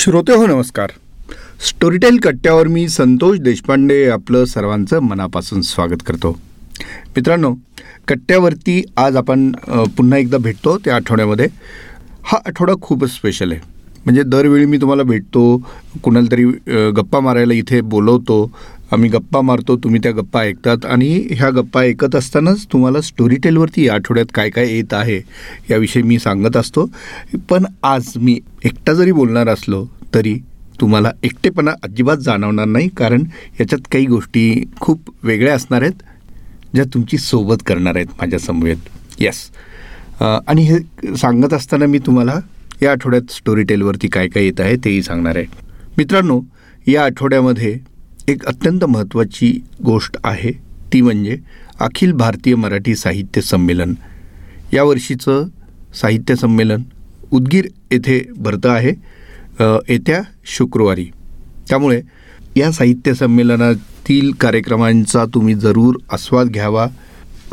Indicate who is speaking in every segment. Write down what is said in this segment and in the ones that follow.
Speaker 1: श्रोते हो नमस्कार. स्टोरीटेल कट्ट्यावर मी संतोष देशपांडे आपलं सर्वांचं मनापासून स्वागत करतो. मित्रांनो कट्ट्यावरती आज आपण पुन्हा एकदा भेटतो त्या आठवड्यामध्ये. हा आठवडा खूपच स्पेशल आहे. म्हणजे दरवेळी मी तुम्हाला भेटतो कुणाला तरी गप्पा मारायला इथे बोलवतो आम्ही गप्पा मारतो तुम्ही त्या गप्पा ऐकतात आणि ह्या गप्पा ऐकत असतानाच तुम्हाला स्टोरी टेलवरती या आठवड्यात काय काय येत आहे याविषयी मी सांगत असतो. पण आज मी एकटा जरी बोलणार असलो तरी तुम्हाला एकटेपणा अजिबात जाणवणार नाही कारण याच्यात काही गोष्टी खूप वेगळ्या असणार आहेत ज्या तुमची सोबत करणार आहेत माझ्यासमवेत येस आणि हे सांगत असताना मी तुम्हाला या आठवड्यात स्टोरी टेलवरती काय काय येत आहे तेही सांगणार आहे. मित्रांनो या आठवड्यामध्ये एक अत्यंत महत्त्वाची गोष्ट आहे. ती म्हणजे अखिल भारतीय मराठी साहित्य संमेलन. यावर्षीचं साहित्य संमेलन उदगीर येथे भरतं आहे येत्या शुक्रवारी. त्यामुळे या साहित्य संमेलनातील कार्यक्रमांचा तुम्ही जरूर आस्वाद घ्यावा.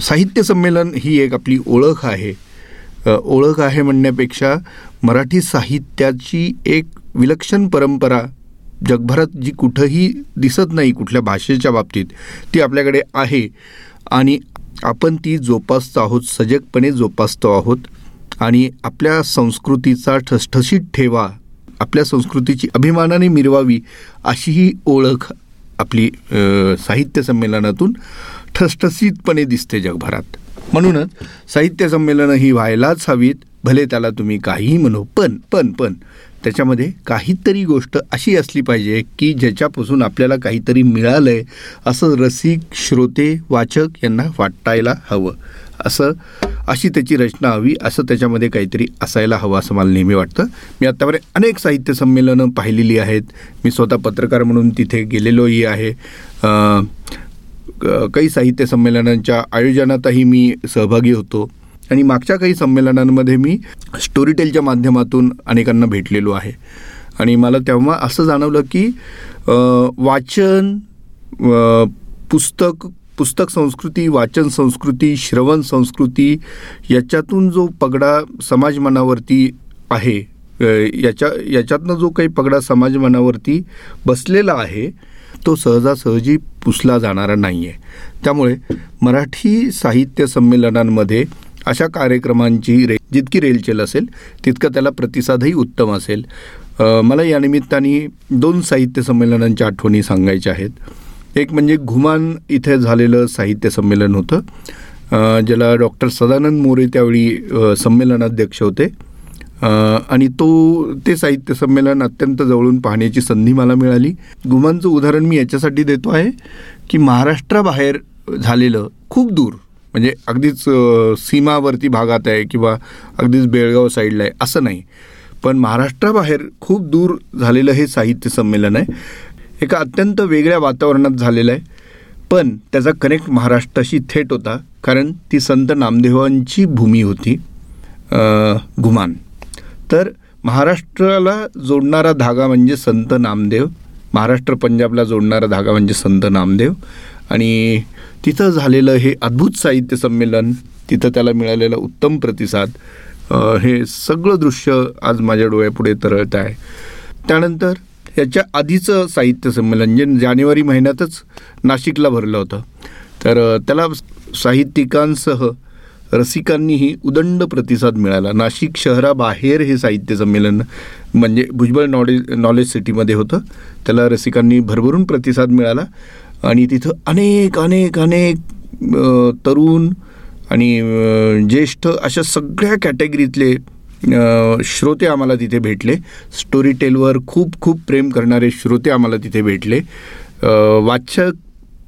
Speaker 1: साहित्य संमेलन ही एक आपली ओळख आहे. ओळख आहे म्हणण्यापेक्षा मराठी साहित्याची एक विलक्षण परंपरा जगभरात जी कुठंही दिसत नाही कुठल्या भाषेच्या बाबतीत ती आपल्याकडे आहे. आणि आपण ती जोपासतो आहोत सजगपणे जोपासतो आहोत. आणि आपल्या संस्कृतीचा ठसठशीत ठेवा आपल्या संस्कृतीची अभिमानाने मिरवावी अशी ही ओळख आपली साहित्य संमेलनातून ठसठसीतपणे दिसते जगभरात. म्हणूनच साहित्य संमेलनं ही व्हायलाच हवीत भले त्याला तुम्ही काहीही म्हणू पण पण पण त्याच्यामध्ये काहीतरी गोष्ट अशी असली पाहिजे की ज्याच्यापासून आपल्याला काहीतरी मिळालं आहे असं रसिक श्रोते वाचक यांना वाटायला हवं. असं अशी त्याची रचना हवी असं त्याच्यामध्ये काहीतरी असायला हवं असं मला नेहमी वाटतं. मी आत्तापर्यंत अनेक साहित्य संमेलनं पाहिलेली आहेत. मी स्वतः पत्रकार म्हणून तिथे गेलेलोही आहे. काही साहित्य संमेलनांच्या आयोजनातही मी सहभागी होतो. आणि मागच्या काही संमेलनांमध्ये मी स्टोरीटेलच्या माध्यमातून अनेकांना भेटलेलो आहे. आणि मला तेव्हा असं जाणवलं की वाचन पुस्तक पुस्तक संस्कृती वाचन संस्कृती श्रवण संस्कृती याच्यातून जो पगडा समाज मनावरती आहे याच्या याच्यातनं जो काही पगडा समाज मनावरती बसलेला आहे तो सहजासहजी पुसला जाणारा नाही आहे त्यामुळे मराठी साहित्य संमेलनांमध्ये अशा कार्यक्रमांची रे जितकी रेलचेल असेल तितका त्याला प्रतिसादही उत्तम असेल. मला या निमित्ताने दोन साहित्य संमेलनांच्या आठवणी सांगायच्या आहेत. एक म्हणजे घुमान इथे झालेलं साहित्य संमेलन होतं. ज्याला डॉक्टर सदानंद मोरे त्यावेळी संमेलनाध्यक्ष होते. आणि तो ते साहित्य संमेलन अत्यंत जवळून पाहण्याची संधी मला मिळाली. गुमांचं उदाहरण मी याच्यासाठी देतो आहे की महाराष्ट्राबाहेर झालेलं खूप दूर म्हणजे अगदीच सीमावरती सीमावर्ती भागात आहे किंवा अगदीच बेळगाव साईडला आहे असं नाही. पण महाराष्ट्राबाहेर खूप दूर झालेलं हे साहित्य संमेलन आहे. एका अत्यंत वेगळ्या वातावरणात झालेलं आहे. पण त्याचा कनेक्ट महाराष्ट्राशी थेट होता कारण ती संत नामदेवांची भूमी होती घुमान तर महाराष्ट्राला जोडणारा धागा म्हणजे संत नामदेव महाराष्ट्र पंजाबला जोडणारा धागा म्हणजे संत नामदेव आणि तिथं झालेलं हे अद्भुत साहित्य संमेलन तिथं त्याला मिळालेला उत्तम प्रतिसाद हे सगळं दृश्य आज माझ्या डोळ्यापुढे तरळत आहे. त्यानंतर याच्या आधीचं साहित्य संमेलन जे जानेवारी महिन्यातच नाशिकला भरलं होतं. तर त्याला साहित्यिकांसह रसिकांनीही उदंड प्रतिसाद मिळाला. नाशिक शहराबाहेर हे साहित्य संमेलन म्हणजे भुजबळ नॉलेज नॉलेज सिटीमध्ये होतं. त्याला रसिकांनी भरभरून प्रतिसाद मिळाला. आणि तिथं अनेक अनेक अनेक तरुण आणि ज्येष्ठ अशा सगळ्या कॅटेगरीतले श्रोते आम्हाला तिथे भेटले. स्टोरी टेलवर खूप खूप प्रेम करणारे श्रोते आम्हाला तिथे भेटले. वाचक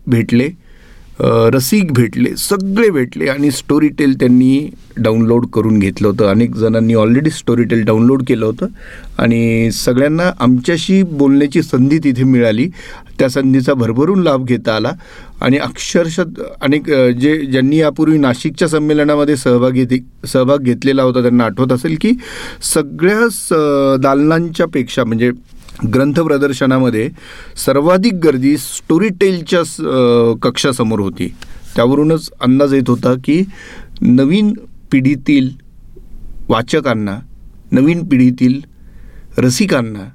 Speaker 1: भेटले. रसिक भेटले सगळे भेटले आणि स्टोरी टेल त्यांनी डाउनलोड करून घेतलं होतं. अनेक जणांनी ऑलरेडी स्टोरी टेल डाउनलोड केलं होतं. आणि सगळ्यांना आमच्याशी बोलण्याची संधी तिथे मिळाली. त्या संधीचा भरभरून लाभ घेता आला. आणि अक्षरशः अनेक जे ज्यांनी यापूर्वी नाशिकच्या संमेलनामध्ये सहभागी सहभाग घेतलेला होता त्यांना आठवत असेल की सगळ्या स- दालनांच्या पेक्षा म्हणजे ग्रंथ प्रदर्शनामध्ये सर्वाधिक गर्दी स्टोरी टेलच्या स- कक्षासमोर होती. त्यावरूनच अंदाज येत होता की नवीन पिढीतील वाचकांना नवीन पिढीतील रसिकांना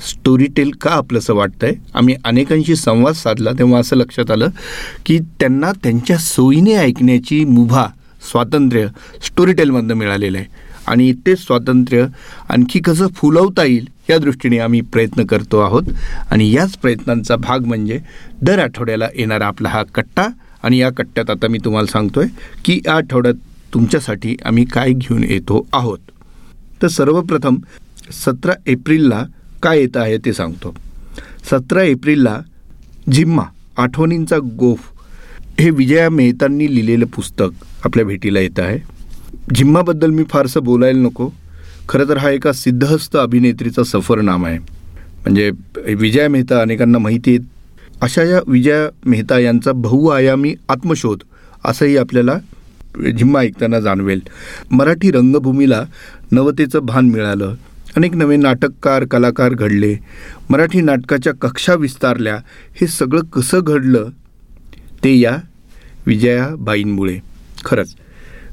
Speaker 1: स्टोरीटेल का आपलंसं वाटतं आहे आम्ही अनेकांशी संवाद साधला तेव्हा असं लक्षात आलं की त्यांना त्यांच्या सोयीने ऐकण्याची मुभा स्वातंत्र्य स्टोरीटेलमधनं मिळालेलं आहे. आणि ते स्वातंत्र्य आणखी कसं फुलवता येईल या दृष्टीने आम्ही प्रयत्न करतो आहोत. आणि याच प्रयत्नांचा भाग म्हणजे दर आठवड्याला येणारा आपला हा कट्टा. आणि या कट्ट्यात आता मी तुम्हाला सांगतो आहे की या आठवड्यात तुमच्यासाठी आम्ही काय घेऊन येतो आहोत. तर सर्वप्रथम सतरा एप्रिलला काय येतं आहे ते सांगतो. सतरा एप्रिलला जिम्मा आठवणींचा गोफ हे विजया मेहतांनी लिहिलेलं पुस्तक आपल्या भेटीला येतं आहे. जिम्माबद्दल मी फारसं बोलायला नको. खरं तर हा एका सिद्धहस्त अभिनेत्रीचा सफरनाम आहे. म्हणजे विजया मेहता अनेकांना माहिती आहेत. अशा या विजया मेहता यांचा बहुआयामी आत्मशोध असंही आपल्याला झिम्मा ऐकताना जाणवेल. मराठी रंगभूमीला नवतेचं भान मिळालं. अनेक नवे नाटककार कलाकार घडले. मराठी नाटकाच्या कक्षा विस्तारल्या. हे सगळं कसं घडलं? ते या विजयाबाईंमुळे. खरंच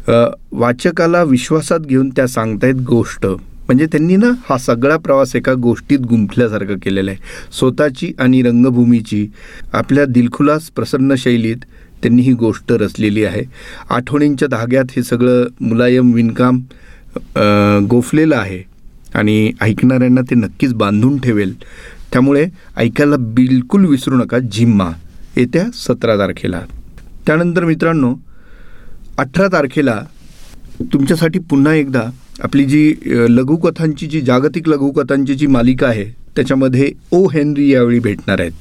Speaker 1: वाचकाला विश्वासात घेऊन त्या सांगतायत गोष्ट. म्हणजे त्यांनी ना हा सगळा प्रवास एका गोष्टीत गुंफल्यासारखं केलेला आहे. स्वतःची आणि रंगभूमीची आपल्या दिलखुलास प्रसन्न शैलीत त्यांनी ही गोष्ट रचलेली आहे. आठवणींच्या धाग्यात हे सगळं मुलायम विणकाम गोफलेलं आहे. आणि ऐकणाऱ्यांना ते नक्कीच बांधून ठेवेल. त्यामुळे ऐकायला बिलकुल विसरू नका जिम्मा. येत्या सतरा तारखेला. त्यानंतर मित्रांनो अठरा तारखेला तुमच्यासाठी पुन्हा एकदा आपली जी लघुकथांची जी जागतिक लघुकथांची जी मालिका आहे त्याच्यामध्ये ओ हेनरी यावेळी भेटणार आहेत.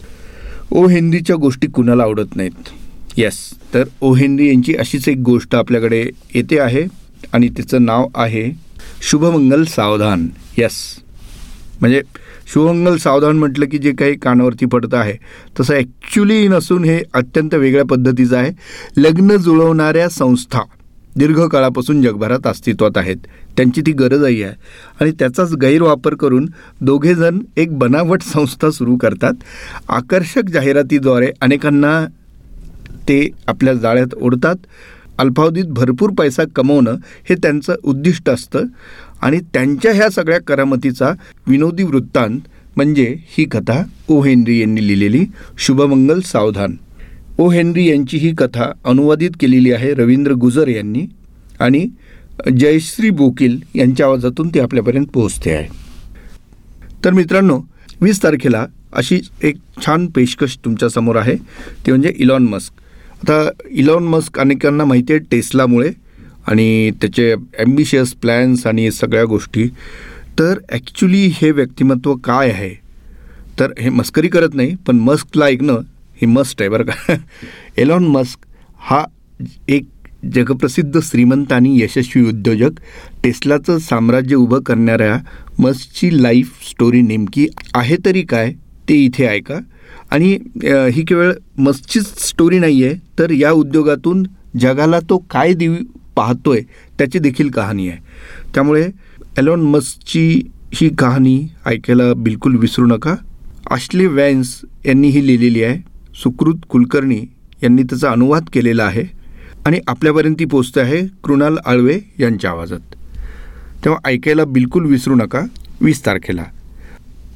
Speaker 1: ओ हेनरीच्या गोष्टी कुणाला आवडत नाहीत? येस तर ओ हेनरी यांची अशीच एक गोष्ट आपल्याकडे येते आहे आणि तिचं नाव आहे शुभमंगल सावधान. यस म्हणजे शुभंगल सावधान म्हटलं की जे काही कानावरती पडतं आहे तसं ॲक्च्युली नसून हे अत्यंत वेगळ्या पद्धतीचं आहे. लग्न जुळवणाऱ्या संस्था दीर्घकाळापासून जगभरात अस्तित्वात आहेत. त्यांची ती गरजही आहे. आणि त्याचाच गैरवापर करून दोघेजण एक बनावट संस्था सुरू करतात. आकर्षक जाहिरातीद्वारे अनेकांना ते आपल्या जाळ्यात ओढतात. अल्पावधीत भरपूर पैसा कमवणं हे त्यांचं उद्दिष्ट असतं. आणि त्यांच्या ह्या सगळ्या करामतीचा विनोदी वृत्तांत म्हणजे ही कथा ओ हेनरी यांनी लिहिलेली. शुभमंगल सावधान. ओ हेनरी यांची ही कथा अनुवादित केलेली आहे रवींद्र गुजर यांनी आणि जयश्री बोकील यांच्या आवाजातून ती आपल्यापर्यंत पोहोचते आहे. तर मित्रांनो वीस तारखेला अशी एक छान पेशकश तुमच्यासमोर आहे. ती म्हणजे इलॉन मस्क. आता इलॉन मस्क अनेकांना माहिती आहे टेस्लामुळे. आणि त्याचे ॲम्बिशियस प्लॅन्स आणि सगळ्या गोष्टी. तर ॲक्च्युली हे व्यक्तिमत्व काय आहे? तर हे मस्करी करत नाही पण मस्कला ऐकणं हे मस्ट आहे बरं का. एलॉन मस्क हा एक जगप्रसिद्ध श्रीमंत आणि यशस्वी उद्योजक. टेस्लाचं साम्राज्य उभं करणाऱ्या मस्कची लाईफ स्टोरी नेमकी आहे तरी काय ते इथे ऐका. आणि ही केवळ मस्कचीच स्टोरी नाही आहे तर या उद्योगातून जगाला तो काय देऊ पाहतोय त्याची देखील कहाणी आहे. त्यामुळे एलॉन मस्कची ही कहाणी ऐकायला बिलकुल विसरू नका. आश्ली वॅन्स यांनी ही लिहिलेली आहे. सुकृत कुलकर्णी यांनी त्याचा अनुवाद केलेला आहे. आणि आपल्यापर्यंत ती पोचते आहे कृणाल आळवे यांच्या आवाजात. तेव्हा ऐकायला बिलकुल विसरू नका. वीस तारखेला.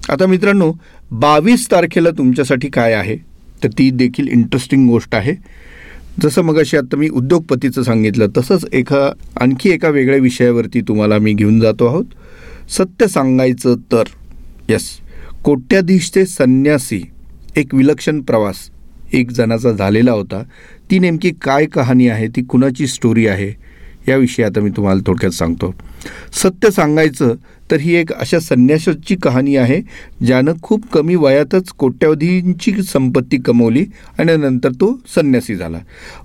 Speaker 1: आता मित्रांनो बावीस तारखेला तुमच्यासाठी काय आहे? तर ती देखील इंटरेस्टिंग गोष्ट आहे. जसं मग अशी आता मी उद्योगपतीचं सांगितलं तसंच एका आणखी एका वेगळ्या विषयावरती तुम्हाला मी घेऊन जातो आहोत. सत्य सांगायचं तर यस कोट्याधीश ते संन्यासी एक विलक्षण प्रवास एक जणाचा झालेला होता. ती नेमकी काय कहाणी आहे ती कुणाची स्टोरी आहे? याविषयी आता मी तुम्हाला थोडक्यात सांगतो. सत्य सांगायचं तर ही एक अशा संन्यासाची कहाणी आहे ज्यानं खूप कमी वयातच कोट्यावधींची संपत्ती कमवली आणि नंतर तो संन्यासी झाला.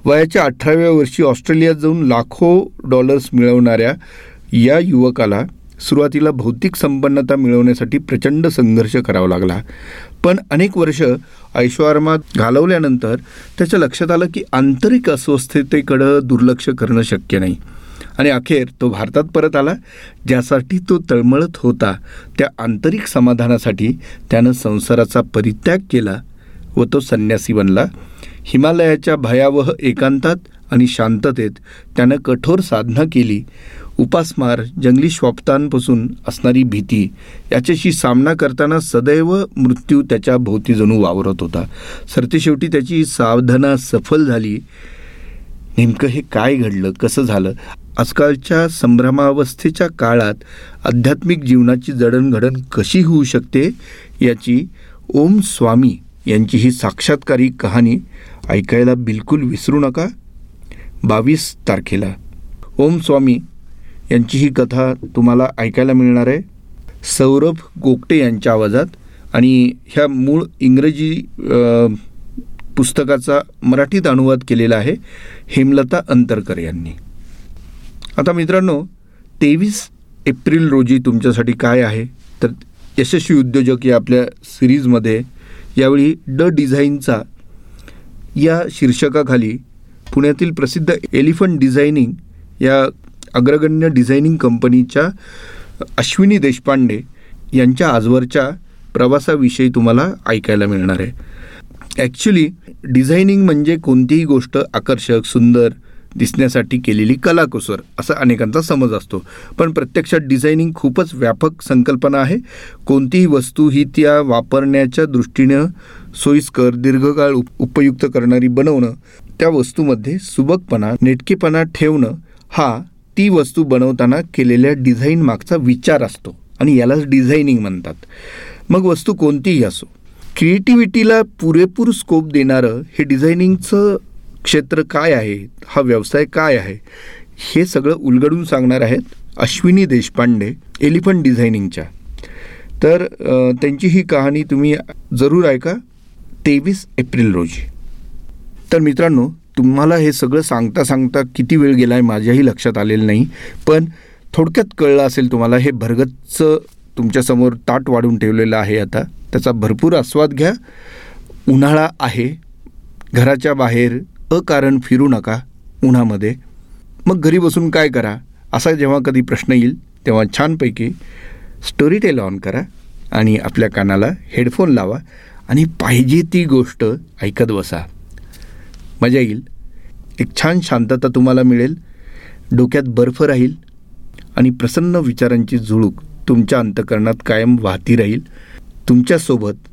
Speaker 1: वयाच्या अठराव्या वर्षी ऑस्ट्रेलियात जाऊन लाखो डॉलर्स मिळवणाऱ्या या युवकाला सुरुवातीला भौतिक संपन्नता मिळवण्यासाठी प्रचंड संघर्ष करावा लागला. पण अनेक वर्ष ऐश्वर्यात घालवल्यानंतर त्याच्या लक्षात आलं की आंतरिक अस्वस्थतेकडं दुर्लक्ष करणं शक्य नाही. आणि अखेर तो भारतात परत आला ज्यासाठी तो तळमळत होता. त्या आंतरिक समाधानासाठी त्यानं संसाराचा परित्याग केला व तो संन्यासी बनला. हिमालयाच्या भयावह एकांतात आणि शांततेत त्यानं कठोर साधना केली. उपासमार जंगली श्वापतांपासून असणारी भीती याच्याशी सामना करताना सदैव मृत्यू त्याच्या भोवती जणू वावरत होता. सरतेशेवटी त्याची सावधाना सफल झाली. नेमकं हे काय घडलं? कसं झालं? आजकालच्या संभ्रमावस्थेच्या काळात आध्यात्मिक जीवनाची जडणघडण कशी होऊ शकते याची ओम स्वामी यांची ही साक्षात्कारी कहाणी ऐकायला बिलकुल विसरू नका. बावीस तारखेला. ओम स्वामी यांची ही कथा तुम्हाला ऐकायला मिळणार आहे. सौरभ गोगटे यांच्या आवाजात आणि ह्या मूळ इंग्रजी पुस्तकाचा मराठीत अनुवाद केलेला आहे हेमलता अंतरकर यांनी. आता मित्रांनो तेवीस एप्रिल रोजी तुमच्यासाठी काय आहे? तर यशस्वी उद्योजक या आपल्या सिरीजमध्ये यावेळी ड डिझाईनचा या शीर्षकाखाली पुण्यातील प्रसिद्ध एलिफंट डिझायनिंग या अग्रगण्य डिझायनिंग कंपनीच्या अश्विनी देशपांडे यांच्या आजवरच्या प्रवासाविषयी तुम्हाला ऐकायला मिळणार आहे. ॲक्च्युली डिझायनिंग म्हणजे कोणतीही गोष्ट आकर्षक सुंदर दिसण्यासाठी केलेली कलाकुसर असा अनेकांचा समज असतो. पण प्रत्यक्षात डिझायनिंग खूपच व्यापक संकल्पना आहे. कोणतीही वस्तू ही त्या वापरण्याच्या दृष्टीनं सोयीस्कर दीर्घकाळ उप उपयुक्त करणारी बनवणं त्या वस्तूमध्ये सुबकपणा नेटकेपणा ठेवणं हा ती वस्तू बनवताना केलेल्या डिझाईन मागचा विचार असतो आणि यालाच डिझायनिंग म्हणतात. मग वस्तू कोणतीही असो क्रिएटिव्हिटीला पुरेपूर स्कोप देणारं हे डिझायनिंगचं क्षेत्र काय आहे? हा व्यवसाय काय आहे? हे सगळं उलगडून सांगणार आहेत अश्विनी देशपांडे एलिफंट डिझायनिंगच्या. तर त्यांची ही कहाणी तुम्ही जरूर ऐका तेवीस एप्रिल रोजी. तर मित्रांनो तुम्हाला हे सगळं सांगता सांगता किती वेळ गेला आहे माझ्याही लक्षात आलेलं नाही पण थोडक्यात कळलं असेल तुम्हाला हे भरगतचं तुमच्यासमोर ताट वाढून ठेवलेलं आहे आता. त्याचा भरपूर आस्वाद घ्या. उन्हाळा आहे. घराच्या बाहेर अकारण फिरू नका उन्हामध्ये. मग घरी बसून काय करा? असा जेव्हा कधी प्रश्न येईल तेव्हा छानपैकी स्टोरी टेल ऑन करा आणि आपल्या कानाला हेडफोन लावा आणि पाहिजे ती गोष्ट ऐकत बसा. मजा येईल. एक छान शांतता तुम्हाला मिळेल. डोक्यात बर्फ राहील आणि प्रसन्न विचारांची झुळूक तुमच्या अंतकरणात कायम वाहती राहील. तुमच्यासोबत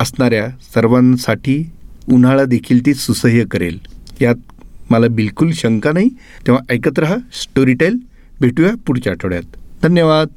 Speaker 1: असणाऱ्या सर्वांसाठी उन्हाळा देखील ती सुसह्य करेल. यात मला बिलकुल शंका नाही. तेव्हा ऐकत रहा स्टोरीटेल भेटूया पुढच्या आठवड्यात. धन्यवाद.